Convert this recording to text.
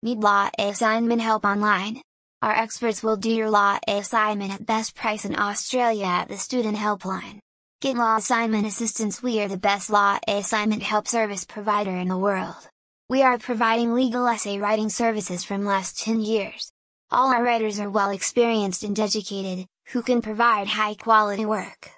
Need law assignment help online? Our experts will do your law assignment at best price in Australia at the Student Helpline. Get law assignment assistance We are the best law assignment help service provider in the world. We are providing legal essay writing services from last 10 years. All our writers are well experienced and educated, who can provide high quality work.